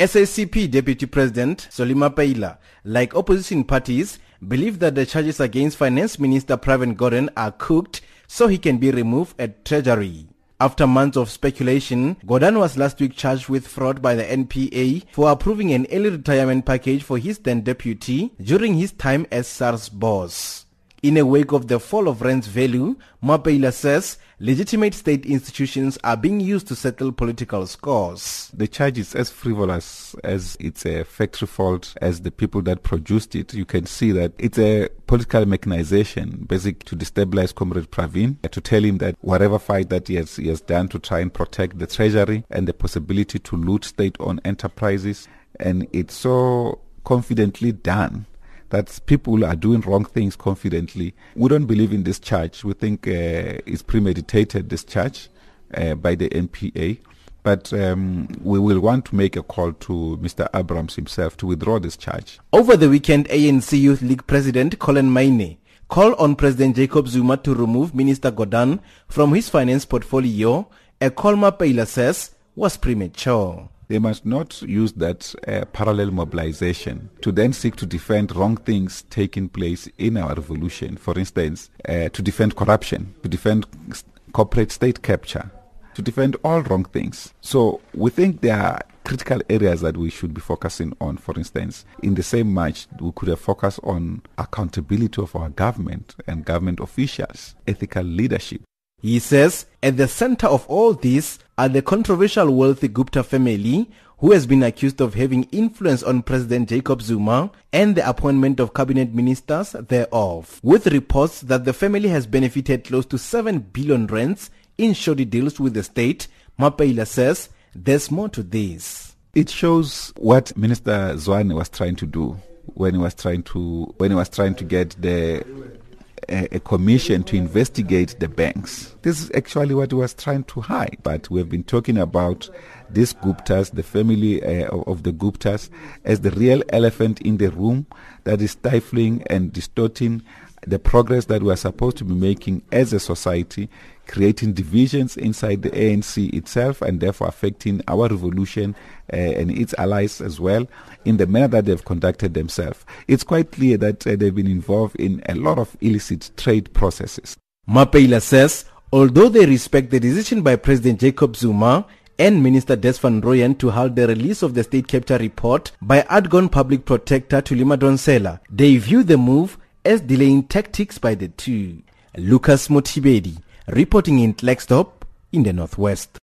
SACP Deputy President Solima Mapaila, like opposition parties, believe that the charges against Finance Minister Pravin Gordhan are cooked so he can be removed at Treasury. After months of speculation, Gordhan was last week charged with fraud by the NPA for approving an early retirement package for his then deputy during his time as SARS boss. In a wake of the fall of rand's value, Mapaila says legitimate state institutions are being used to settle political scores. The charge is as frivolous as it's a factory fault as the people that produced it. You can see that it's a political mechanization, basic to destabilize Comrade Pravin, to tell him that whatever fight that he has, he has done to try and protect the treasury and the possibility to loot state-owned enterprises, and it's so confidently done that people are doing wrong things confidently. We don't believe in this charge. We think uh, it's premeditated, this charge, uh, by the NPA. But um, we will want to make a call to Mr. Abrahams himself to withdraw this charge. Over the weekend, ANC Youth League President Collen Maine called on President Jacob Zuma to remove Minister Gordhan from his finance portfolio, a call Mapaila says was premature. They must not use that uh, parallel mobilization to then seek to defend wrong things taking place in our revolution. For instance, uh, to defend corruption, to defend corporate state capture, to defend all wrong things. So we think there are critical areas that we should be focusing on. For instance, in the same march, we could have focused on accountability of our government and government officials, ethical leadership. He says at the center of all this are the controversial wealthy Gupta family who has been accused of having influence on President Jacob Zuma and the appointment of cabinet ministers thereof. With reports that the family has benefited close to 7 billion rands in shoddy deals with the state, Mapaila says there's more to this. It shows what Minister Zwane was trying to do when he was trying to when he was trying to get the a, a, commission to investigate the banks. This is actually what he was trying to hide. But we have been talking about these Guptas, the family uh, of the Guptas, as the real elephant in the room that is stifling and distorting the progress that we are supposed to be making as a society, creating divisions inside the ANC itself and therefore affecting our revolution uh, and its allies as well in the manner that they've conducted themselves. It's quite clear that uh, they've been involved in a lot of illicit trade processes. Mapaila says, although they respect the decision by President Jacob Zuma and Minister Des Van to halt the release of the state capture report by Adgon public protector Thuli Madonsela, they view the move as delaying tactics by the two. Lucas Motibedi, reporting in Klerksdorp in the northwest.